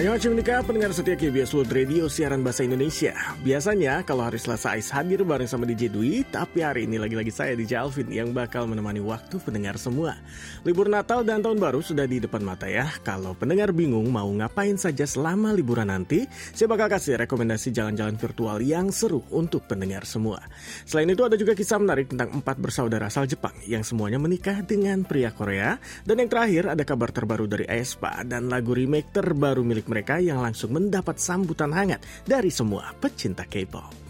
Ayo Cimnika, pendengar setia KBS World Radio siaran bahasa Indonesia. Biasanya kalau hari Selasa Ais hadir bareng sama DJ Dwi, tapi hari ini lagi-lagi saya DJ Alvin yang bakal menemani waktu pendengar semua. Libur Natal dan Tahun Baru sudah di depan mata ya. Kalau pendengar bingung mau ngapain saja selama liburan nanti, saya bakal kasih rekomendasi jalan-jalan virtual yang seru untuk pendengar semua. Selain itu ada juga kisah menarik tentang empat bersaudara asal Jepang yang semuanya menikah dengan pria Korea. Dan yang terakhir ada kabar terbaru dari aespa dan lagu remake terbaru milik milik mereka yang langsung mendapat sambutan hangat dari semua pecinta K-pop.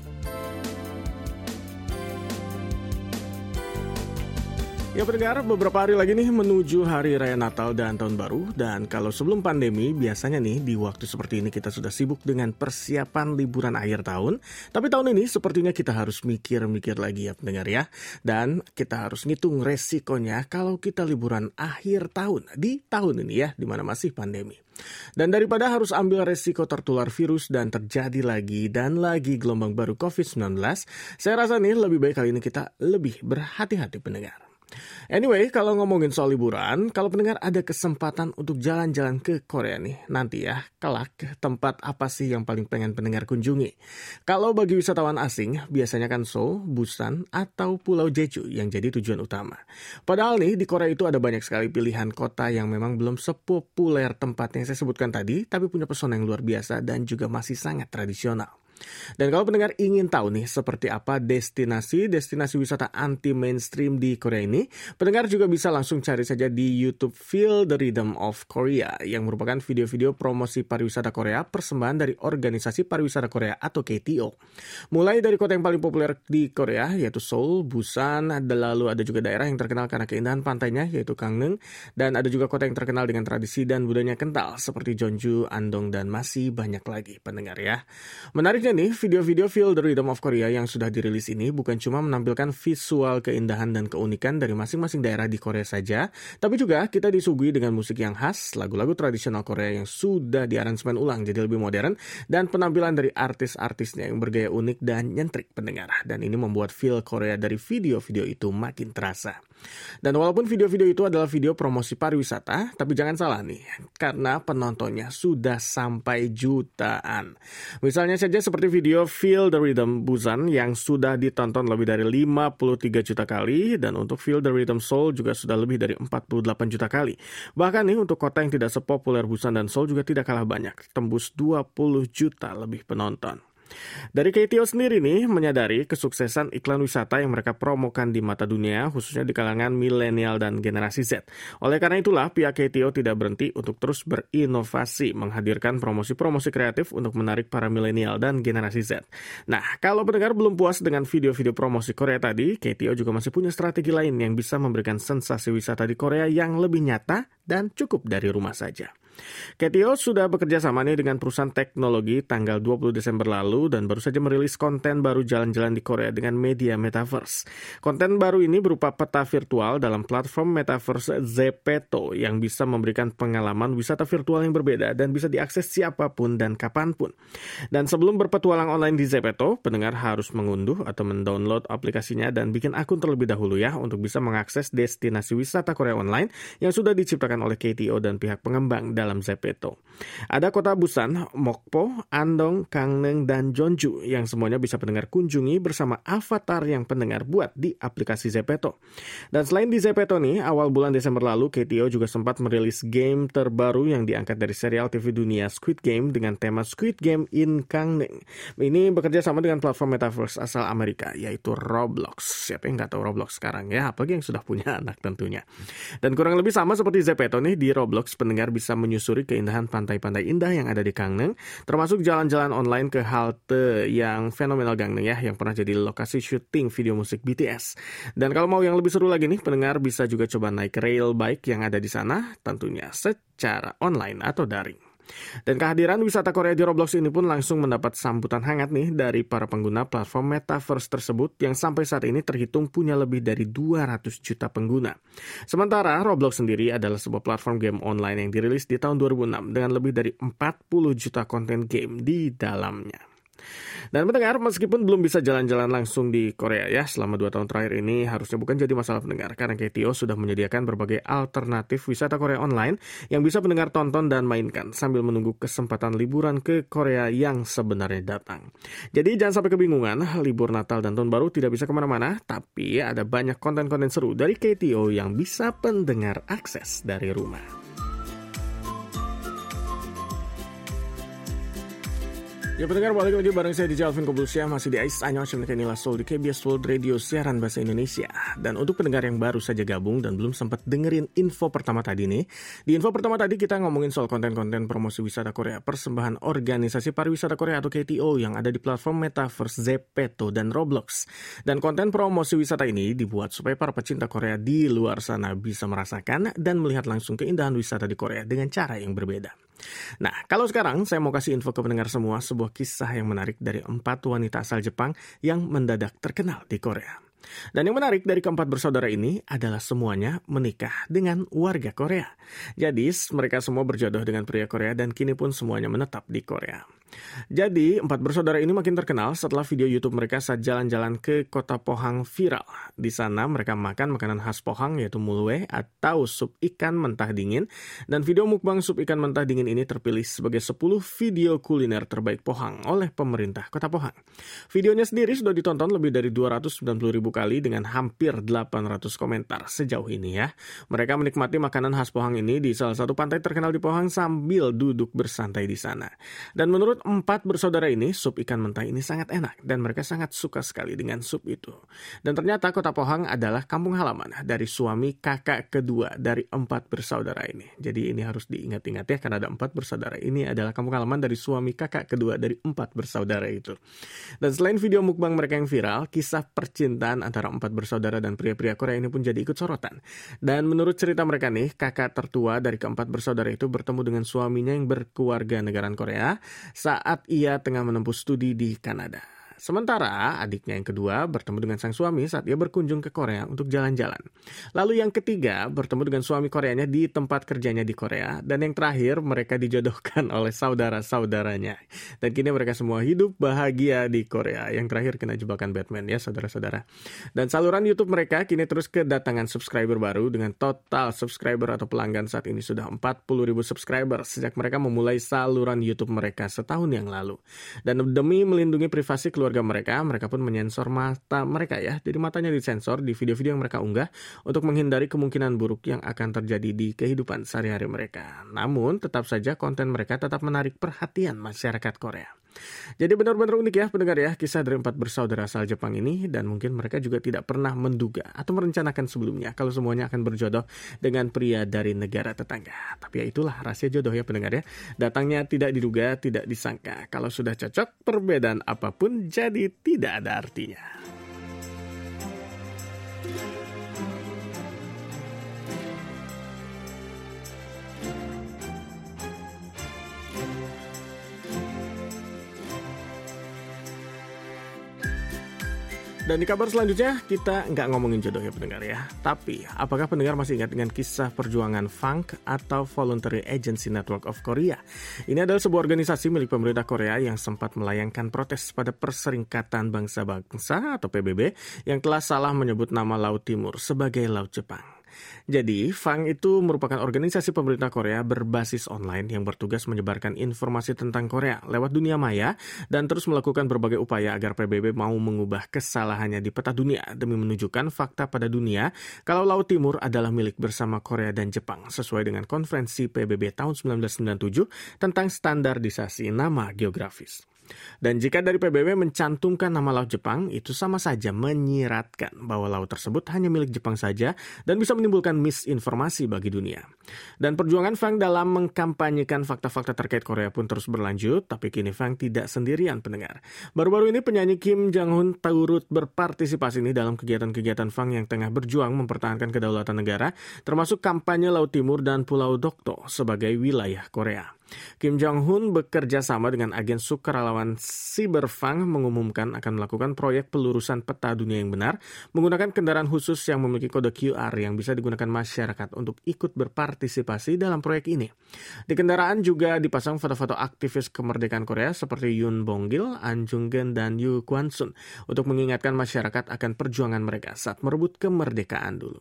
Ya pendengar, beberapa hari lagi nih menuju hari raya Natal dan Tahun Baru. Dan kalau sebelum pandemi, biasanya nih di waktu seperti ini kita sudah sibuk dengan persiapan liburan akhir tahun. Tapi tahun ini sepertinya kita harus mikir-mikir lagi ya pendengar ya. Dan kita harus ngitung resikonya kalau kita liburan akhir tahun Di tahun ini ya, di mana masih pandemi. Dan daripada harus ambil resiko tertular virus dan terjadi lagi dan lagi gelombang baru COVID-19, saya rasa nih lebih baik kali ini kita lebih berhati-hati pendengar. Anyway, kalau ngomongin soal liburan, kalau pendengar ada kesempatan untuk jalan-jalan ke Korea nih, nanti ya, kelak tempat apa sih yang paling pengen pendengar kunjungi? Kalau bagi wisatawan asing, biasanya kan Seoul, Busan, atau Pulau Jeju yang jadi tujuan utama. Padahal nih, di Korea itu ada banyak sekali pilihan kota yang memang belum sepopuler tempat yang saya sebutkan tadi, tapi punya pesona yang luar biasa dan juga masih sangat tradisional. Dan kalau pendengar ingin tahu nih seperti apa destinasi-destinasi wisata anti mainstream di Korea ini, pendengar juga bisa langsung cari saja di YouTube Feel the Rhythm of Korea yang merupakan video-video promosi pariwisata Korea persembahan dari Organisasi Pariwisata Korea atau KTO. Mulai dari kota yang paling populer di Korea yaitu Seoul, Busan, lalu ada juga daerah yang terkenal karena keindahan pantainya yaitu Gangneung dan ada juga kota yang terkenal dengan tradisi dan budayanya kental seperti Jeonju, Andong dan masih banyak lagi pendengar ya. Menariknya nih, video-video Feel the Rhythm of Korea yang sudah dirilis ini bukan cuma menampilkan visual keindahan dan keunikan dari masing-masing daerah di Korea saja, tapi juga kita disuguhi dengan musik yang khas, lagu-lagu tradisional Korea yang sudah diaransemen ulang jadi lebih modern, dan penampilan dari artis-artisnya yang bergaya unik dan nyentrik pendengar. Dan ini membuat feel Korea dari video-video itu makin terasa. Dan walaupun video-video itu adalah video promosi pariwisata, tapi jangan salah nih, karena penontonnya sudah sampai jutaan. Misalnya saja seperti video Feel the Rhythm Busan yang sudah ditonton lebih dari 53 juta kali, dan untuk Feel the Rhythm Seoul juga sudah lebih dari 48 juta kali. Bahkan nih untuk kota yang tidak sepopuler Busan dan Seoul juga tidak kalah banyak, tembus 20 juta lebih penonton. Dari KTO sendiri nih menyadari kesuksesan iklan wisata yang mereka promokan di mata dunia, khususnya di kalangan milenial dan generasi Z. Oleh karena itulah, pihak KTO tidak berhenti untuk terus berinovasi, menghadirkan promosi-promosi kreatif untuk menarik para milenial dan generasi Z. Nah, kalau pendengar belum puas dengan video-video promosi Korea tadi, KTO juga masih punya strategi lain yang bisa memberikan sensasi wisata di Korea yang lebih nyata dan cukup dari rumah saja. Ketio sudah bekerja sama nih dengan perusahaan teknologi tanggal 20 Desember lalu dan baru saja merilis konten baru jalan-jalan di Korea dengan media Metaverse. Konten baru ini berupa peta virtual dalam platform Metaverse Zepeto yang bisa memberikan pengalaman wisata virtual yang berbeda dan bisa diakses siapa pun dan kapan pun. Dan sebelum berpetualang online di Zepeto, pendengar harus mengunduh atau mendownload aplikasinya dan bikin akun terlebih dahulu ya untuk bisa mengakses destinasi wisata Korea online yang sudah diciptakan oleh KTO dan pihak pengembang dalam dalam Zepeto. Ada kota Busan, Mokpo, Andong, Gangneung, dan Jeonju yang semuanya bisa pendengar kunjungi bersama avatar yang pendengar buat di aplikasi Zepeto. Dan selain di Zepeto nih, awal bulan Desember lalu KTO juga sempat merilis game terbaru yang diangkat dari serial TV dunia Squid Game dengan tema Squid Game in Gangneung. Ini bekerja sama dengan platform metaverse asal Amerika yaitu Roblox. Siapa yang nggak tahu Roblox sekarang ya, apalagi yang sudah punya anak tentunya. Dan kurang lebih sama seperti Zepeto nih di Roblox pendengar bisa menyusun menyusuri keindahan pantai-pantai indah yang ada di Gangneung, termasuk jalan-jalan online ke halte yang fenomenal Gangneung ya, yang pernah jadi lokasi syuting video musik BTS. Dan kalau mau yang lebih seru lagi nih, pendengar bisa juga coba naik rail bike yang ada di sana, tentunya secara online atau daring. Dan kehadiran wisata Korea di Roblox ini pun langsung mendapat sambutan hangat nih dari para pengguna platform Metaverse tersebut yang sampai saat ini terhitung punya lebih dari 200 juta pengguna. Sementara Roblox sendiri adalah sebuah platform game online yang dirilis di tahun 2006 dengan lebih dari 40 juta konten game di dalamnya. Dan pendengar, meskipun belum bisa jalan-jalan langsung di Korea ya selama dua tahun terakhir ini harusnya bukan jadi masalah pendengar karena KTO sudah menyediakan berbagai alternatif wisata Korea online yang bisa pendengar tonton dan mainkan sambil menunggu kesempatan liburan ke Korea yang sebenarnya datang. Jadi jangan sampai kebingungan, libur Natal dan Tahun Baru tidak bisa ke mana-mana, tapi ada banyak konten-konten seru dari KTO yang bisa pendengar akses dari rumah. Ya pendengar balik lagi bareng saya di Jalvin Kobulsyah masih di Ais Anyong Inilah Soul di KBS World Radio siaran bahasa Indonesia. Dan untuk pendengar yang baru saja gabung dan belum sempat dengerin info pertama tadi nih. Di info pertama tadi kita ngomongin soal konten-konten promosi wisata Korea persembahan organisasi pariwisata Korea atau KTO yang ada di platform Metaverse, Zepeto, dan Roblox. Dan konten promosi wisata ini dibuat supaya para pecinta Korea di luar sana bisa merasakan dan melihat langsung keindahan wisata di Korea dengan cara yang berbeda. Nah, kalau sekarang saya mau kasih info ke pendengar semua sebuah kisah yang menarik dari empat wanita asal Jepang yang mendadak terkenal di Korea. Dan yang menarik dari keempat bersaudara ini adalah semuanya menikah dengan warga Korea. Jadi mereka semua berjodoh dengan pria Korea dan kini pun semuanya menetap di Korea. Jadi, empat bersaudara ini makin terkenal setelah video YouTube mereka saat jalan-jalan ke kota Pohang viral. Di sana mereka makan makanan khas Pohang yaitu mulwe atau sup ikan mentah dingin. Dan video mukbang sup ikan mentah dingin ini terpilih sebagai 10 video kuliner terbaik Pohang oleh pemerintah kota Pohang. Videonya sendiri sudah ditonton lebih dari 290 ribu kali dengan hampir 800 komentar sejauh ini ya. Mereka menikmati makanan khas Pohang ini di salah satu pantai terkenal di Pohang sambil duduk bersantai di sana. Dan menurut empat bersaudara ini, sup ikan mentah ini sangat enak dan mereka sangat suka sekali dengan sup itu. Dan ternyata kota Pohang adalah kampung halaman dari suami kakak kedua dari empat bersaudara ini. Jadi ini harus diingat-ingat ya karena ada empat bersaudara. Ini adalah kampung halaman dari suami kakak kedua dari empat bersaudara itu. Dan selain video mukbang mereka yang viral, kisah percintaan antara empat bersaudara dan pria-pria Korea ini pun jadi ikut sorotan. Dan menurut cerita mereka nih, kakak tertua dari keempat bersaudara itu bertemu dengan suaminya yang berkeluarga negara Korea saat ia tengah menempuh studi di Kanada. Sementara adiknya yang kedua bertemu dengan sang suami saat ia berkunjung ke Korea untuk jalan-jalan. Lalu yang ketiga bertemu dengan suami Koreanya di tempat kerjanya di Korea. Dan yang terakhir mereka dijodohkan oleh saudara-saudaranya. Dan kini mereka semua hidup bahagia di Korea. Yang terakhir kena jebakan Batman ya saudara-saudara. Dan saluran YouTube mereka kini terus kedatangan subscriber baru dengan total subscriber atau pelanggan saat ini sudah 40 ribu subscriber sejak mereka memulai saluran YouTube mereka setahun yang lalu. Dan demi melindungi privasi keluarga keluarga mereka, mereka pun menyensor mata mereka ya. Jadi matanya disensor di video-video yang mereka unggah untuk menghindari kemungkinan buruk yang akan terjadi di kehidupan sehari-hari mereka. Namun, tetap saja konten mereka tetap menarik perhatian masyarakat Korea. Jadi benar-benar unik ya pendengar ya kisah dari empat bersaudara asal Jepang ini dan mungkin mereka juga tidak pernah menduga atau merencanakan sebelumnya kalau semuanya akan berjodoh dengan pria dari negara tetangga. Tapi ya itulah rahasia jodoh ya pendengar ya. Datangnya tidak diduga, tidak disangka. Kalau sudah cocok, perbedaan apa pun jadi tidak ada artinya. Dan di kabar selanjutnya kita nggak ngomongin jodoh ya pendengar ya. Tapi apakah pendengar masih ingat dengan kisah perjuangan FUNK atau Voluntary Agency Network of Korea? Ini adalah sebuah organisasi milik pemerintah Korea yang sempat melayangkan protes pada Perserikatan Bangsa-Bangsa atau PBB yang telah salah menyebut nama Laut Timur sebagai Laut Jepang. Jadi, FANG itu merupakan organisasi pemerintah Korea berbasis online yang bertugas menyebarkan informasi tentang Korea lewat dunia maya dan terus melakukan berbagai upaya agar PBB mau mengubah kesalahannya di peta dunia demi menunjukkan fakta pada dunia kalau Laut Timur adalah milik bersama Korea dan Jepang sesuai dengan konferensi PBB tahun 1997 tentang standarisasi nama geografis. Dan jika dari PBB mencantumkan nama laut Jepang, itu sama saja menyiratkan bahwa laut tersebut hanya milik Jepang saja dan bisa menimbulkan misinformasi bagi dunia. Dan perjuangan Fang dalam mengkampanyekan fakta-fakta terkait Korea pun terus berlanjut, tapi kini Fang tidak sendirian pendengar. Baru-baru ini penyanyi Kim Jong-un turut berpartisipasi ini dalam kegiatan-kegiatan Fang yang tengah berjuang mempertahankan kedaulatan negara, termasuk kampanye Laut Timur dan Pulau Dokto sebagai wilayah Korea. Kim Jong-un bekerja sama dengan agen sukarelawan Cyberfang mengumumkan akan melakukan proyek pelurusan peta dunia yang benar menggunakan kendaraan khusus yang memiliki kode QR yang bisa digunakan masyarakat untuk ikut berpartisipasi dalam proyek ini. Di kendaraan juga dipasang foto-foto aktivis kemerdekaan Korea seperti Yoon Bong-gil, An Jung-gen, dan Yu Kwan-sun untuk mengingatkan masyarakat akan perjuangan mereka saat merebut kemerdekaan dulu.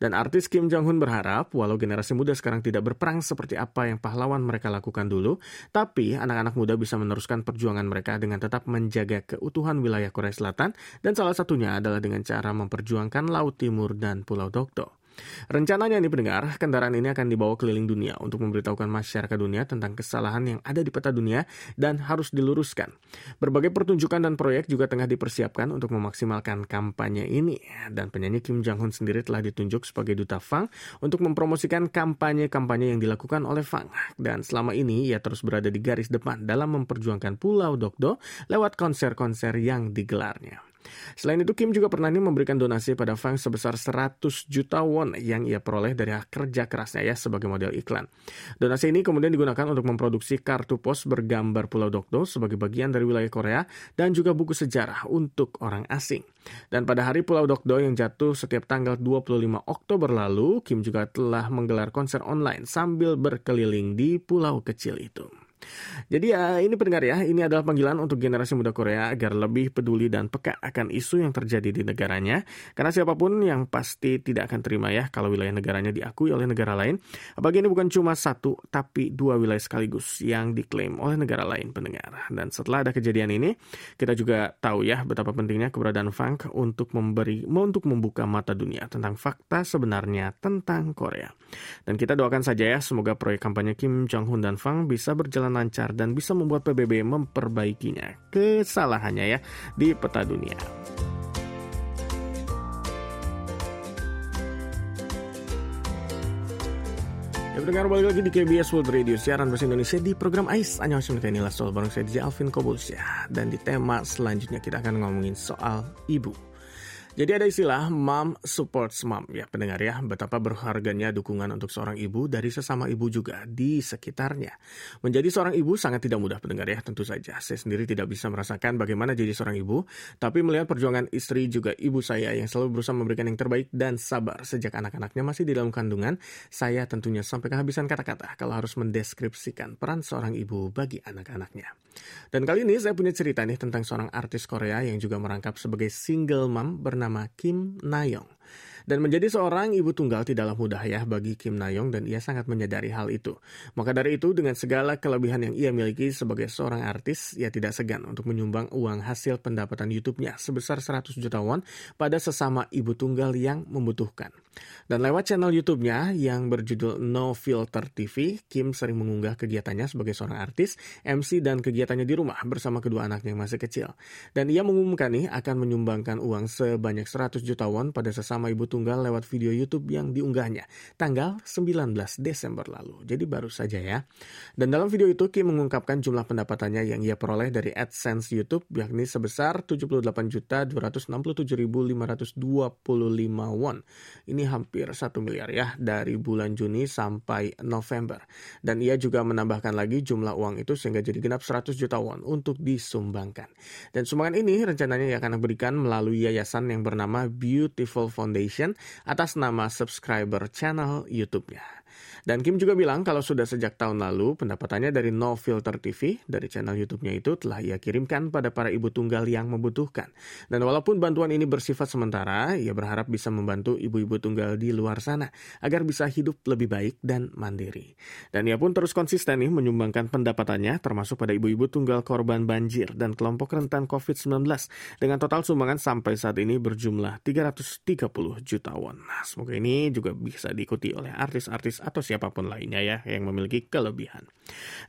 Dan artis Kim Jong-un berharap walau generasi muda sekarang tidak berperang seperti apa yang pahlawan mereka lakukan dulu, tapi anak-anak muda bisa meneruskan perjuangan mereka dengan tetap menjaga keutuhan wilayah Korea Selatan dan salah satunya adalah dengan cara memperjuangkan Laut Timur dan Pulau Dokdo. Rencananya nih pendengar, kendaraan ini akan dibawa keliling dunia untuk memberitahukan masyarakat dunia tentang kesalahan yang ada di peta dunia dan harus diluruskan. Berbagai pertunjukan dan proyek juga tengah dipersiapkan untuk memaksimalkan kampanye ini. Dan penyanyi Kim Jong-un sendiri telah ditunjuk sebagai duta Fang untuk mempromosikan kampanye-kampanye yang dilakukan oleh Fang. Dan selama ini ia terus berada di garis depan dalam memperjuangkan Pulau Dokdo lewat konser-konser yang digelarnya. Selain itu, Kim juga pernah memberikan donasi pada Fang sebesar 100 juta won yang ia peroleh dari kerja kerasnya ya sebagai model iklan. Donasi ini kemudian digunakan untuk memproduksi kartu pos bergambar Pulau Dokdo sebagai bagian dari wilayah Korea dan juga buku sejarah untuk orang asing. Dan pada hari Pulau Dokdo yang jatuh setiap tanggal 25 Oktober lalu, Kim juga telah menggelar konser online sambil berkeliling di pulau kecil itu. Jadi ya ini pendengar ya, ini adalah panggilan untuk generasi muda Korea agar lebih peduli dan peka akan isu yang terjadi di negaranya. Karena siapa pun yang pasti tidak akan terima ya kalau wilayah negaranya diakui oleh negara lain. Apalagi ini bukan cuma satu, tapi dua wilayah sekaligus yang diklaim oleh negara lain pendengar. Dan setelah ada kejadian ini, kita juga tahu ya betapa pentingnya keberadaan Funk untuk memberi untuk membuka mata dunia tentang fakta sebenarnya tentang Korea. Dan kita doakan saja ya, semoga proyek kampanye Kim Jong-un dan Fang bisa berjalan berjalan lancar dan bisa membuat PBB memperbaikinya. Kesalahannya ya di peta dunia. Ya pendengar balik lagi di KBS World Radio Siaran Bahasa Indonesia di program AIS Annyeonghaseyo inilah soal bareng saya DJ Alvin Kobulsyah Dan di tema selanjutnya kita akan ngomongin soal ibu jadi ada istilah mom supports mom ya pendengar ya betapa berharganya dukungan untuk seorang ibu dari sesama ibu juga di sekitarnya. Menjadi seorang ibu sangat tidak mudah pendengar ya tentu saja. Saya sendiri tidak bisa merasakan bagaimana jadi seorang ibu, tapi melihat perjuangan istri juga ibu saya yang selalu berusaha memberikan yang terbaik dan sabar sejak anak-anaknya masih di dalam kandungan, saya tentunya sampai kehabisan kata-kata kalau harus mendeskripsikan peran seorang ibu bagi anak-anaknya. Dan kali ini saya punya cerita nih tentang seorang artis Korea yang juga merangkap sebagai single mom bernama bernama Kim Nayong. Dan menjadi seorang ibu tunggal tidaklah mudah ya bagi Kim Nayong dan ia sangat menyadari hal itu. Maka dari itu dengan segala kelebihan yang ia miliki sebagai seorang artis, ia tidak segan untuk menyumbang uang hasil pendapatan YouTube-nya sebesar 100 juta won pada sesama ibu tunggal yang membutuhkan. Dan lewat channel YouTube-nya yang berjudul No Filter TV, Kim sering mengunggah kegiatannya sebagai seorang artis, MC dan kegiatannya di rumah bersama kedua anaknya yang masih kecil. Dan ia mengumumkan nih akan menyumbangkan uang sebanyak 100 juta won pada sesama ibu tunggal lewat video YouTube yang diunggahnya tanggal 19 Desember lalu. Jadi baru saja ya. Dan dalam video itu Kim mengungkapkan jumlah pendapatannya yang ia peroleh dari AdSense YouTube yakni sebesar 78.267.525 won. Ini hampir hampir 1 miliar ya dari bulan Juni sampai November. Dan ia juga menambahkan lagi jumlah uang itu sehingga jadi genap 100 juta won untuk disumbangkan. Dan sumbangan ini rencananya ia akan diberikan melalui yayasan yang bernama Beautiful Foundation atas nama subscriber channel YouTube-nya. Dan Kim juga bilang kalau sudah sejak tahun lalu pendapatannya dari No Filter TV dari channel YouTube-nya itu telah ia kirimkan pada para ibu tunggal yang membutuhkan. Dan walaupun bantuan ini bersifat sementara, ia berharap bisa membantu ibu-ibu tunggal di luar sana agar bisa hidup lebih baik dan mandiri. Dan ia pun terus konsisten nih menyumbangkan pendapatannya termasuk pada ibu-ibu tunggal korban banjir dan kelompok rentan COVID-19 dengan total sumbangan sampai saat ini berjumlah 330 juta won. Nah, semoga ini juga bisa diikuti oleh artis-artis atau siapa pun lainnya ya yang memiliki kelebihan.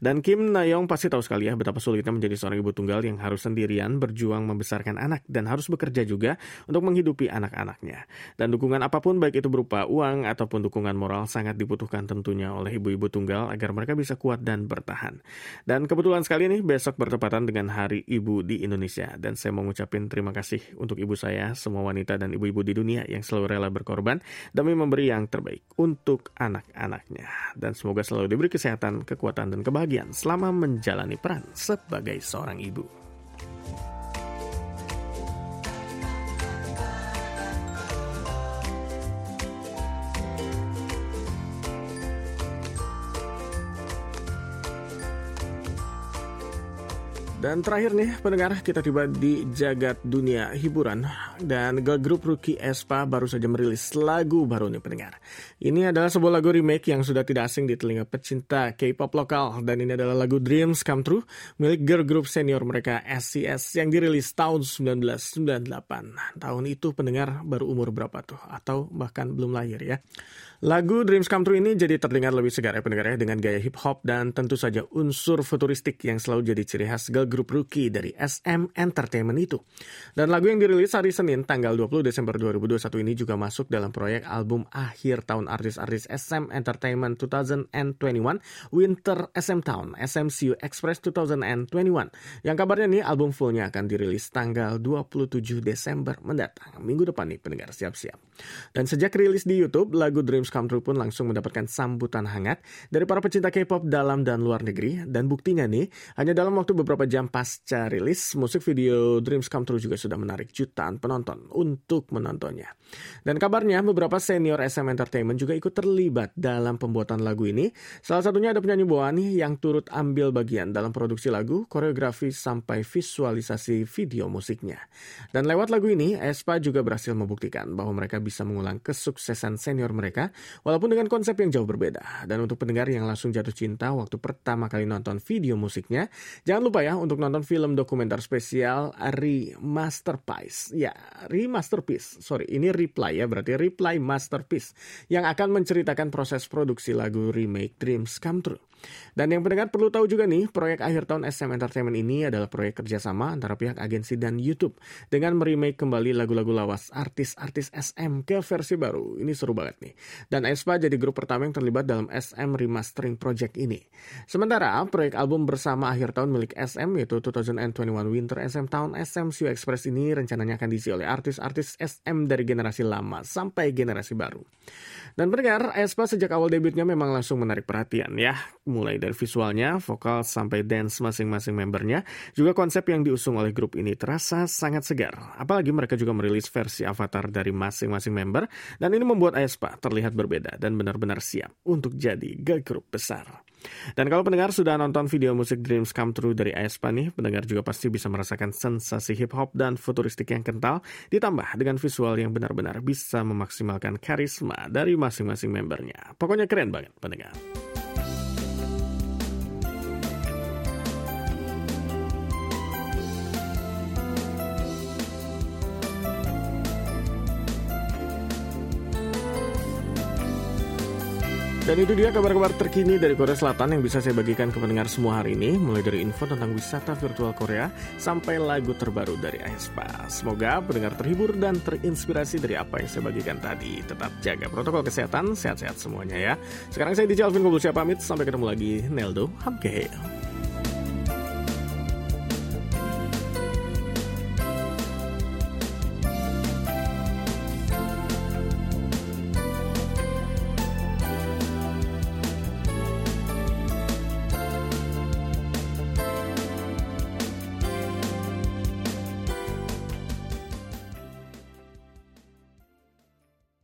Dan Kim Nayong pasti tahu sekali ya betapa sulitnya menjadi seorang ibu tunggal yang harus sendirian berjuang membesarkan anak dan harus bekerja juga untuk menghidupi anak-anaknya. Dan dukungan apa pun baik itu berupa uang ataupun dukungan moral sangat dibutuhkan tentunya oleh ibu-ibu tunggal agar mereka bisa kuat dan bertahan. Dan kebetulan sekali nih besok bertepatan dengan Hari Ibu di Indonesia dan saya mau ngucapin terima kasih untuk ibu saya, semua wanita dan ibu-ibu di dunia yang selalu rela berkorban demi memberi yang terbaik untuk anak-anak anaknya. Dan semoga selalu diberi kesehatan, kekuatan, dan kebahagiaan selama menjalani peran sebagai seorang ibu. Dan terakhir nih pendengar kita tiba di jagat dunia hiburan dan girl group rookie Espa baru saja merilis lagu baru nih pendengar. Ini adalah sebuah lagu remake yang sudah tidak asing di telinga pecinta K-pop lokal dan ini adalah lagu Dreams Come True milik girl group senior mereka SCS yang dirilis tahun 1998. Tahun itu pendengar baru umur berapa tuh atau bahkan belum lahir ya. Lagu Dreams Come True ini jadi terdengar lebih segar ya pendengar ya dengan gaya hip hop dan tentu saja unsur futuristik yang selalu jadi ciri khas girl grup rookie dari SM Entertainment itu. Dan lagu yang dirilis hari Senin tanggal 20 Desember 2021 ini juga masuk dalam proyek album akhir tahun artis-artis SM Entertainment 2021 Winter SM Town SMCU Express 2021 yang kabarnya nih album fullnya akan dirilis tanggal 27 Desember mendatang. Minggu depan nih pendengar siap-siap. Dan sejak rilis di YouTube, lagu Dreams Come True pun langsung mendapatkan sambutan hangat dari para pecinta K-pop dalam dan luar negeri. Dan buktinya nih, hanya dalam waktu beberapa jam pasca rilis, musik video Dreams Come True juga sudah menarik jutaan penonton untuk menontonnya. Dan kabarnya beberapa senior SM Entertainment juga ikut terlibat dalam pembuatan lagu ini. Salah satunya ada penyanyi Boani yang turut ambil bagian dalam produksi lagu, koreografi sampai visualisasi video musiknya. Dan lewat lagu ini, Espa juga berhasil membuktikan bahwa mereka bisa mengulang kesuksesan senior mereka walaupun dengan konsep yang jauh berbeda. Dan untuk pendengar yang langsung jatuh cinta waktu pertama kali nonton video musiknya, jangan lupa ya untuk nonton film dokumenter spesial Remasterpiece. Ya, Remasterpiece. Sorry, ini Reply ya, berarti Reply Masterpiece yang akan menceritakan proses produksi lagu remake Dreams Come True. Dan yang pendengar perlu tahu juga nih, proyek akhir tahun SM Entertainment ini adalah proyek kerjasama antara pihak agensi dan YouTube dengan meremake kembali lagu-lagu lawas artis-artis SM ke versi baru. Ini seru banget nih. Dan Espa jadi grup pertama yang terlibat dalam SM Remastering Project ini. Sementara proyek album bersama akhir tahun milik SM yaitu 2021 Winter SM Town SM Siu Express ini rencananya akan diisi oleh artis-artis SM dari generasi lama sampai generasi baru. Dan pendengar, Espa sejak awal debutnya memang langsung menarik perhatian ya mulai dari visualnya, vokal sampai dance masing-masing membernya. Juga konsep yang diusung oleh grup ini terasa sangat segar. Apalagi mereka juga merilis versi avatar dari masing-masing member dan ini membuat aespa terlihat berbeda dan benar-benar siap untuk jadi girl group besar. Dan kalau pendengar sudah nonton video musik Dreams Come True dari aespa nih, pendengar juga pasti bisa merasakan sensasi hip hop dan futuristik yang kental, ditambah dengan visual yang benar-benar bisa memaksimalkan karisma dari masing-masing membernya. Pokoknya keren banget pendengar. Dan itu dia kabar-kabar terkini dari Korea Selatan yang bisa saya bagikan ke pendengar semua hari ini, mulai dari info tentang wisata virtual Korea sampai lagu terbaru dari aespa. Semoga pendengar terhibur dan terinspirasi dari apa yang saya bagikan tadi. Tetap jaga protokol kesehatan, sehat-sehat semuanya ya. Sekarang saya DJ Alvin Kobulsia pamit, sampai ketemu lagi. Neldo, Hamkeheo.